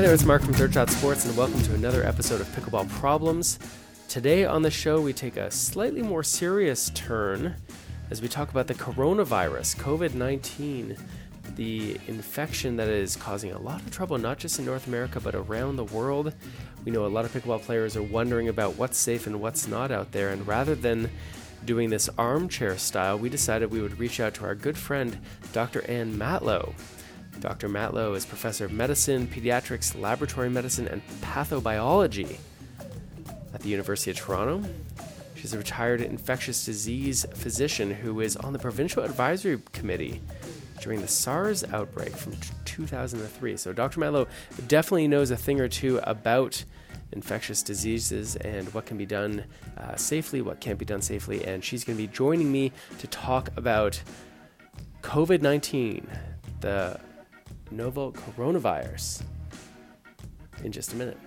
Hi there, it's Mark from Third Shot Sports, and welcome to another episode of Pickleball Problems. Today on the show, we take a slightly more serious turn as we talk about the coronavirus, COVID 19, the infection that is causing a lot of trouble, not just in North America, but around the world. We know a lot of pickleball players are wondering about what's safe and what's not out there, and rather than doing this armchair style, we decided we would reach out to our good friend, Dr. Anne Matlow. Dr. Matlow is professor of medicine, pediatrics, laboratory medicine, and pathobiology at the University of Toronto. She's a retired infectious disease physician who is on the provincial advisory committee during the SARS outbreak from 2003. So, Dr. Matlow definitely knows a thing or two about infectious diseases and what can be done uh, safely, what can't be done safely. And she's going to be joining me to talk about COVID 19, the novel coronavirus, in just a minute.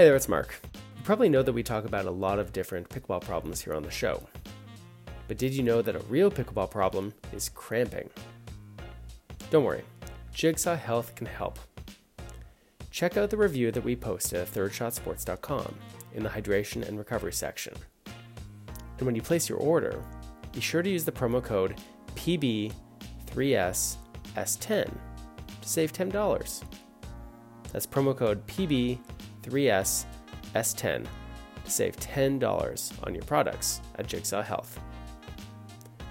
Hey there, it's Mark. You probably know that we talk about a lot of different pickleball problems here on the show. But did you know that a real pickleball problem is cramping? Don't worry, Jigsaw Health can help. Check out the review that we posted at thirdshotsports.com in the hydration and recovery section. And when you place your order, be sure to use the promo code PB3SS10 to save $10. That's promo code PB3SS10 to save $10 on your products at Jigsaw Health.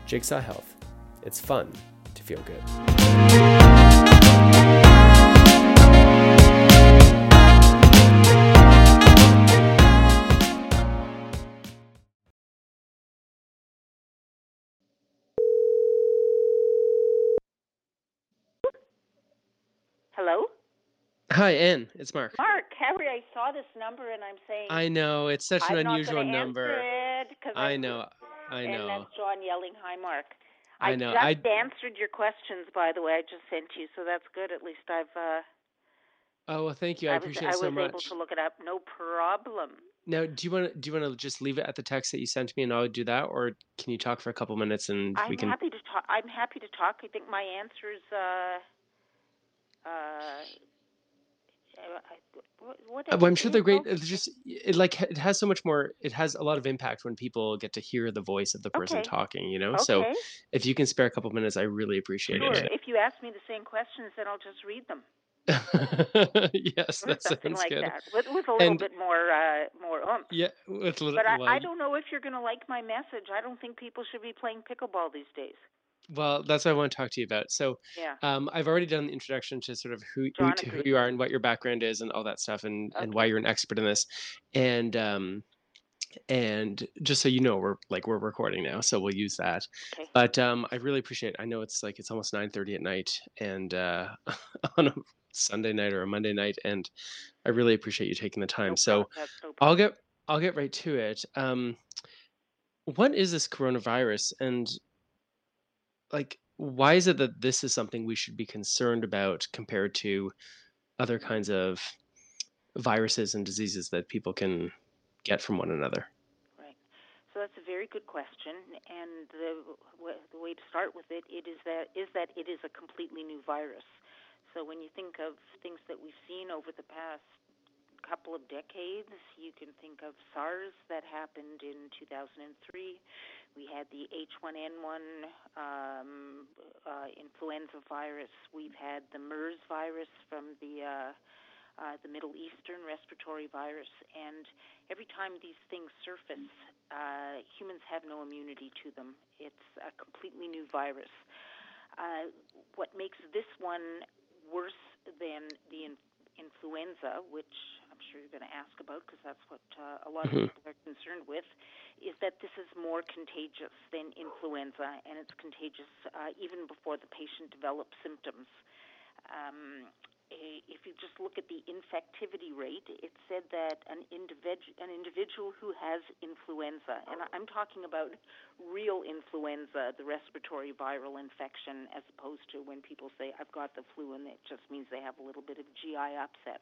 Jigsaw Health. It's fun to feel good. Hi, Anne. It's Mark. Mark, Harry, I saw this number and I'm saying I know it's such an I'm not unusual gonna number. Answer it I know. I know. And that's John yelling, "Hi, Mark." I know. I answered your questions, by the way. I just sent you, so that's good. At least I've uh, oh well, thank you. I, was appreciate I it so was much. able to look it up. No problem. Now, do you want to do you want to just leave it at the text that you sent me, and I'll do that, or can you talk for a couple minutes and I'm we can? I'm happy to talk. I'm happy to talk. I think my answers. Uh, uh, I, what, what Uh, Well, I'm sure they're great. It's just it like it has so much more. It has a lot of impact when people get to hear the voice of the person Okay. talking. You know, so if you can spare a couple minutes, I really appreciate Sure. it. If you ask me the same questions, then I'll just read them. yes, or that something sounds like good. that, with, with a little And- bit more uh, more oomph. Yeah, with a little. But I, I don't know if you're going to like my message. I don't think people should be playing pickleball these days. Well, that's what I want to talk to you about. So, Yeah. Um, I've already done the introduction to sort of who, who to who you are and what your background is and all that stuff and, and why you're an expert in this. And um, and just so you know, we're like we're recording now, so we'll use that. Okay. But um, I really appreciate. I know it's like it's almost nine thirty at night and uh, on a Sunday night or a Monday night, and I really appreciate you taking the time. No so no I'll get I'll get right to it. Um, what is this coronavirus, and like why is it that this is something we should be concerned about compared to other kinds of viruses and diseases that people can get from one another? Right. So that's a very good question, and the, w- the way to start with it, it is that is that it is a completely new virus. So when you think of things that we've seen over the past couple of decades, you can think of SARS that happened in 2003. We had the H1N1 um, uh, influenza virus. We've had the MERS virus from the uh, uh, the Middle Eastern respiratory virus, and every time these things surface, uh, humans have no immunity to them. It's a completely new virus. Uh, what makes this one worse than the in- influenza, which sure you're going to ask about because that's what uh, a lot of Mhm. people are concerned with, is that this is more contagious than influenza, and it's contagious uh, even before the patient develops symptoms. Um, eh, if you just look at the infectivity rate, it said that an, individu- an individual who has influenza, and I'm talking about real influenza, the respiratory viral infection, as opposed to when people say, I've got the flu, and it just means they have a little bit of GI upset.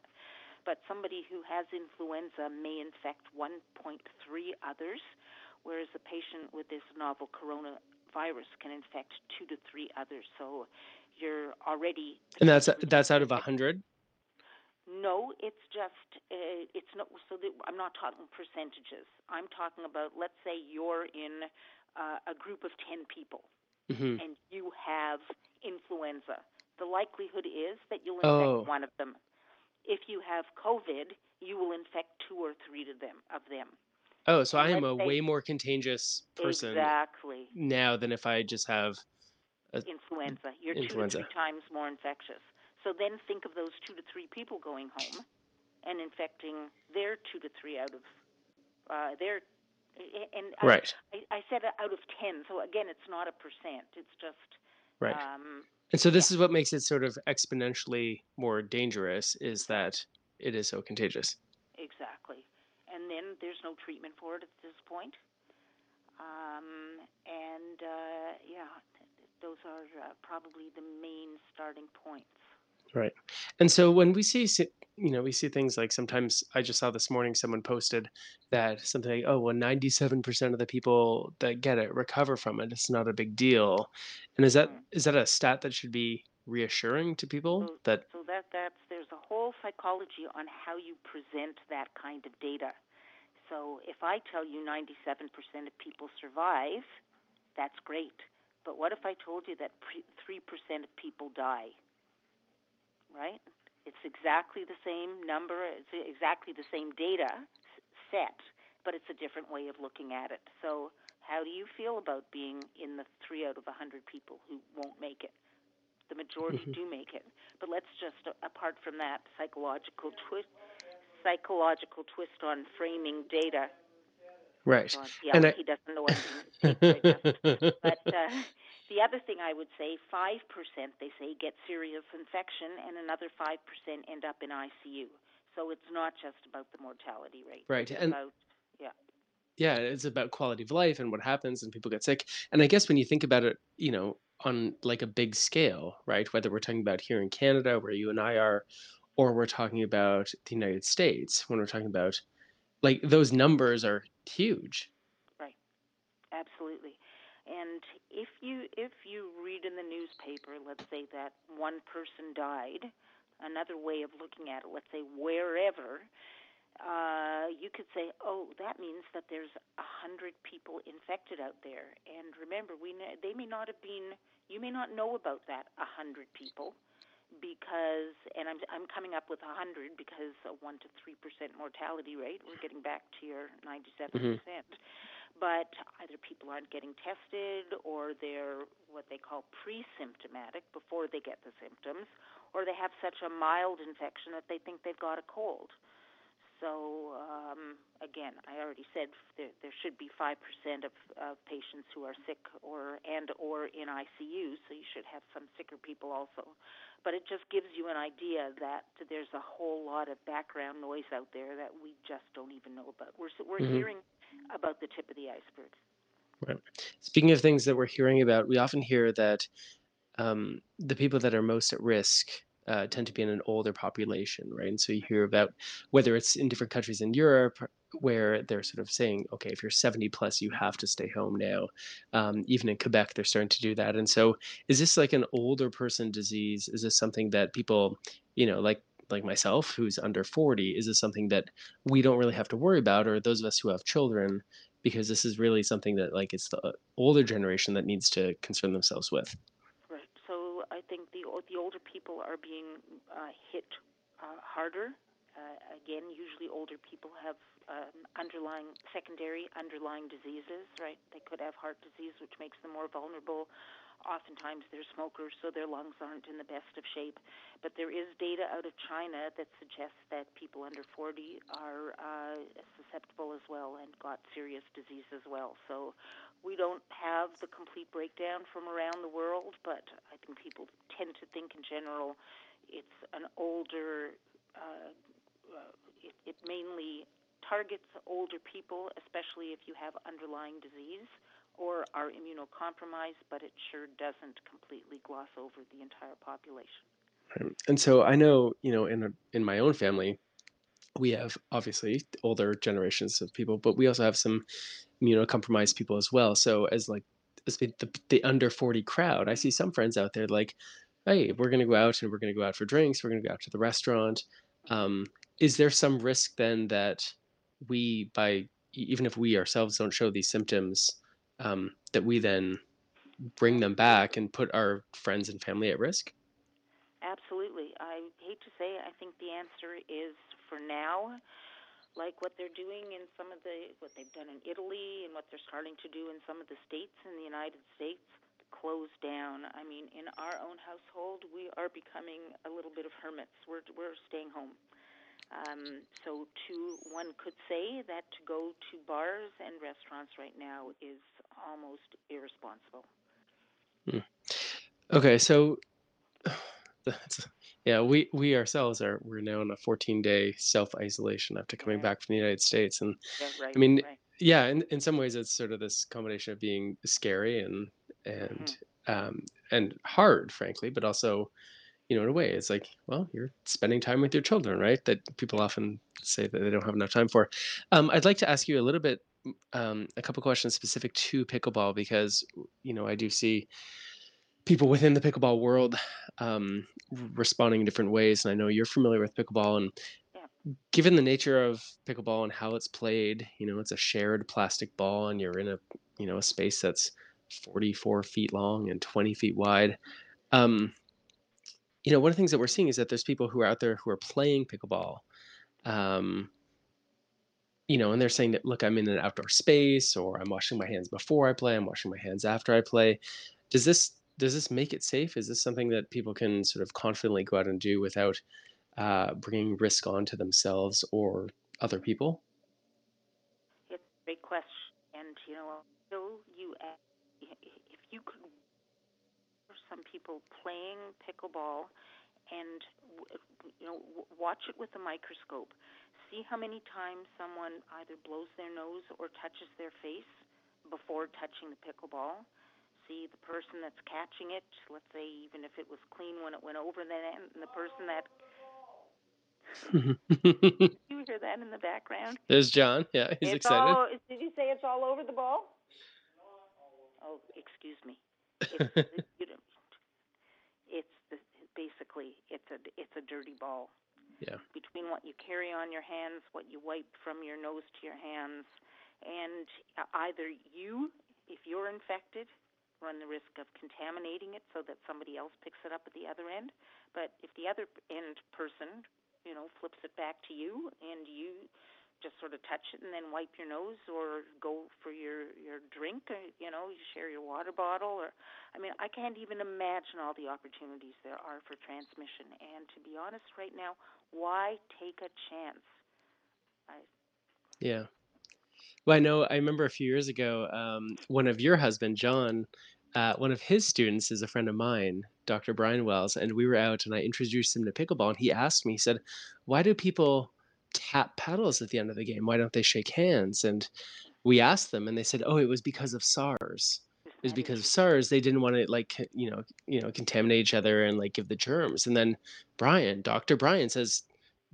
But somebody who has influenza may infect 1.3 others, whereas a patient with this novel coronavirus can infect two to three others. So you're already and that's that's out of a hundred. No, it's just uh, it's not. So that I'm not talking percentages. I'm talking about let's say you're in uh, a group of ten people, mm-hmm. and you have influenza. The likelihood is that you'll infect Oh. one of them. If you have COVID, you will infect two or three to them of them. Oh, so And I am a way more contagious person Exactly. now than if I just have. influenza. You're Influenza. two to three times more infectious. So then think of those two to three people going home and infecting their two to three out of uh, their. And Right, I, I said out of ten. So again, it's not a percent. It's just right. um, And so this is what makes it sort of exponentially more dangerous is that it is so contagious. exactly. And then there's no treatment for it at this point. Um, and uh, yeah, th- th- those are uh, probably the main starting points. Right. And so when we see, you know, we see things like sometimes I just saw this morning someone posted that something like, oh, well, 97% of the people that get it recover from it. It's not a big deal. And is that mm. is that a stat that should be reassuring to people So- that So that that's there's a whole psychology on how you present that kind of data. So if I tell you 97% of people survive, that's great. But what if I told you that 3% of people die? Right? It's exactly the same number, it's exactly the same data set, but it's a different way of looking at it. So how do you feel about being in the 3 out of a 100 people who won't make it? the majority Mhm. do make it. But let's just uh, apart from that psychological twist, psychological twist on framing data. right? And yeah, I- he doesn't know anything. But uh, the other thing I would say, five percent they say get serious infection, and another five percent end up in ICU. So it's not just about the mortality rate. Right, It's and- about yeah, it's about quality of life and what happens and people get sick. And I guess when you think about it, you know, on like a big scale, right? Whether we're talking about here in Canada, where you and I are, or we're talking about the United States, when we're talking about like those numbers are huge. Right. Absolutely. And if you if you read in the newspaper, let's say that one person died, another way of looking at it, let's say wherever, uh, you could say, oh, that means that there's a hundred people infected out there. And remember, we they may not have been. You may not know about that a hundred people because, and I'm I'm coming up with a hundred because a one to three percent mortality rate. We're getting back to your ninety-seven percent but either people aren't getting tested or they're what they call pre-symptomatic before they get the symptoms or they have such a mild infection that they think they've got a cold. So um, again i already said there, there should be 5% of, of patients who are sick or and or in icu so you should have some sicker people also. But it just gives you an idea that there's a whole lot of background noise out there that we just don't even know about. We're, we're Mhm. hearing about the tip of the iceberg. Right. Speaking of things that we're hearing about, we often hear that um, the people that are most at risk uh, tend to be in an older population, right? And so you hear about whether it's in different countries in Europe where they're sort of saying, okay, if you're 70 plus, you have to stay home now. Um, even in Quebec, they're starting to do that. And so, is this like an older person disease? Is this something that people, you know, like like myself, who's under 40, is this something that we don't really have to worry about, or those of us who have children? Because this is really something that, like, it's the older generation that needs to concern themselves with. Right. So I think the the older people are being uh, hit uh, harder. Uh, again, usually older people have um, underlying secondary underlying diseases. Right. They could have heart disease, which makes them more vulnerable. Oftentimes they're smokers, so their lungs aren't in the best of shape. But there is data out of China that suggests that people under 40 are uh, susceptible as well and got serious disease as well. So we don't have the complete breakdown from around the world, but I think people tend to think in general it's an older, uh, uh, it, it mainly targets older people, especially if you have underlying disease or are immunocompromised, but it sure doesn't completely gloss over the entire population. And so I know, you know, in in my own family, we have obviously older generations of people, but we also have some immunocompromised people as well. So as like as the, the, the under 40 crowd, I see some friends out there like, hey, we're going to go out and we're going to go out for drinks. We're going to go out to the restaurant. Um, is there some risk then that we, by even if we ourselves don't show these symptoms, um, that we then bring them back and put our friends and family at risk? Absolutely. I hate to say, I think the answer is for now, like what they're doing in some of the what they've done in Italy and what they're starting to do in some of the states in the United States, close down. I mean, in our own household, we are becoming a little bit of hermits. We're we're staying home. Um, so, to one could say that to go to bars and restaurants right now is almost irresponsible. Hmm. Okay, so that's, yeah, we we ourselves are we're now in a 14 day self isolation after coming Yeah. back from the United States, and Yeah, right. I mean, right. yeah, in in some ways it's sort of this combination of being scary and and Mm-hmm. um, and hard, frankly, but also you know in a way it's like well you're spending time with your children, right? That people often say that they don't have enough time for. Um, I'd like to ask you a little bit. Um, a couple questions specific to pickleball because you know I do see people within the pickleball world um, responding in different ways. And I know you're familiar with pickleball, and Yeah. given the nature of pickleball and how it's played, you know, it's a shared plastic ball, and you're in a you know a space that's 44 feet long and 20 feet wide. Um, you know, one of the things that we're seeing is that there's people who are out there who are playing pickleball. Um, you know, and they're saying that, look, I'm in an outdoor space, or I'm washing my hands before I play, I'm washing my hands after I play. Does this does this make it safe? Is this something that people can sort of confidently go out and do without uh, bringing risk onto themselves or other people? It's a great question, and you know, you if you could, some people playing pickleball, and you know, watch it with a microscope. See how many times someone either blows their nose or touches their face before touching the pickleball. See the person that's catching it. Let's say even if it was clean when it went over the net, and the person that you hear that in the background. There's John. Yeah, he's it's excited. all. Did you say it's all over the ball? Oh, excuse me. It's, you know, it's the, basically it's a it's a dirty ball. Yeah. Between what you carry on your hands, what you wipe from your nose to your hands, and either you, if you're infected, run the risk of contaminating it so that somebody else picks it up at the other end. But if the other end person, you know, flips it back to you and you just sort of touch it and then wipe your nose or go for your your drink or, you know you share your water bottle or i mean i can't even imagine all the opportunities there are for transmission and to be honest right now why take a chance I, Yeah. Well, I know. I remember a few years ago, um, one of your husband, John, uh, one of his students is a friend of mine, Dr. Brian Wells, and we were out, and I introduced him to pickleball, and he asked me, he said, "Why do people tap paddles at the end of the game? Why don't they shake hands?" And we asked them, and they said, "Oh, it was because of SARS. It was because of SARS. They didn't want to like you know you know contaminate each other and like give the germs." And then Brian, Dr. Brian, says,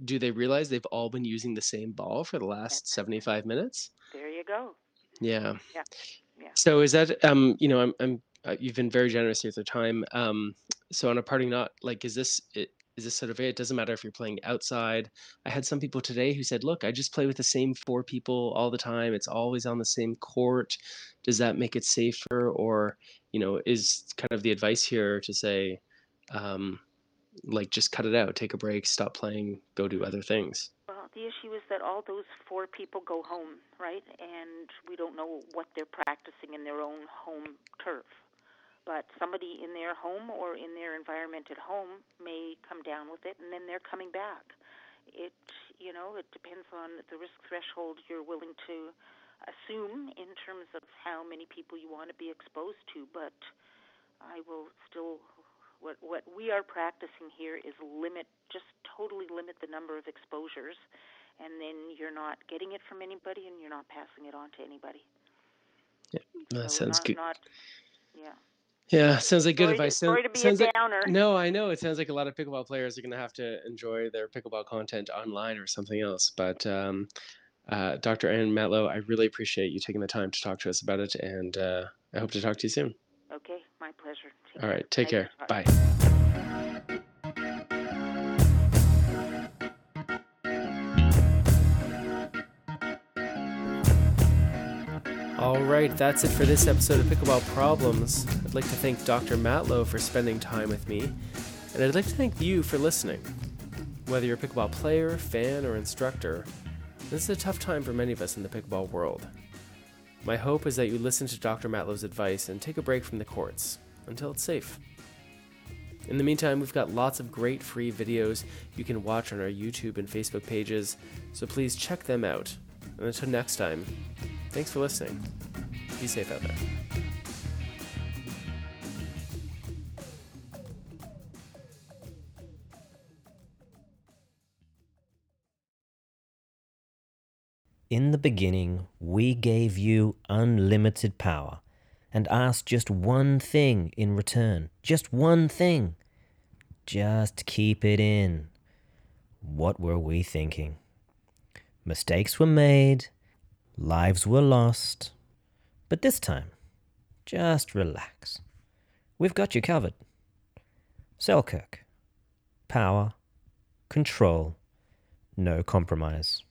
"Do they realize they've all been using the same ball for the last 75 minutes?" there you go Yeah. Yeah. Yeah. So is that um you know I'm I'm uh, you've been very generous with your time. Um so on a parting note, like is this it is this sort of it? Doesn't matter if you're playing outside. I had some people today who said, "Look, I just play with the same four people all the time. It's always on the same court. Does that make it safer or, you know, is kind of the advice here to say um like just cut it out, take a break, stop playing, go do other things." Well, the issue is that all those four people go home, right? And we don't know what they're practicing in their own home turf. But somebody in their home or in their environment at home may come down with it and then they're coming back. It, you know, it depends on the risk threshold you're willing to assume in terms of how many people you want to be exposed to, but I will still what what we are practicing here is limit just totally limit the number of exposures and then you're not getting it from anybody and you're not passing it on to anybody That so sounds not good. not yeah Yeah, sounds like good sorry advice. Sorry to be sounds a like, no, I know it sounds like a lot of pickleball players are going to have to enjoy their pickleball content online or something else. But um, uh, Dr. Anne Matlow, I really appreciate you taking the time to talk to us about it, and uh, I hope to talk to you soon. Okay, my pleasure. Take All right, take care. Bye. All right, that's it for this episode of Pickleball Problems. I'd like to thank Dr. Matlow for spending time with me, and I'd like to thank you for listening. Whether you're a pickleball player, fan, or instructor, this is a tough time for many of us in the pickleball world. My hope is that you listen to Dr. Matlow's advice and take a break from the courts until it's safe. In the meantime, we've got lots of great free videos you can watch on our YouTube and Facebook pages, so please check them out. And until next time, thanks for listening. Be safe out there. In the beginning, we gave you unlimited power and asked just one thing in return. Just one thing. Just keep it in. What were we thinking? Mistakes were made, lives were lost. But this time, just relax. We've got you covered. Selkirk. Power, control, no compromise.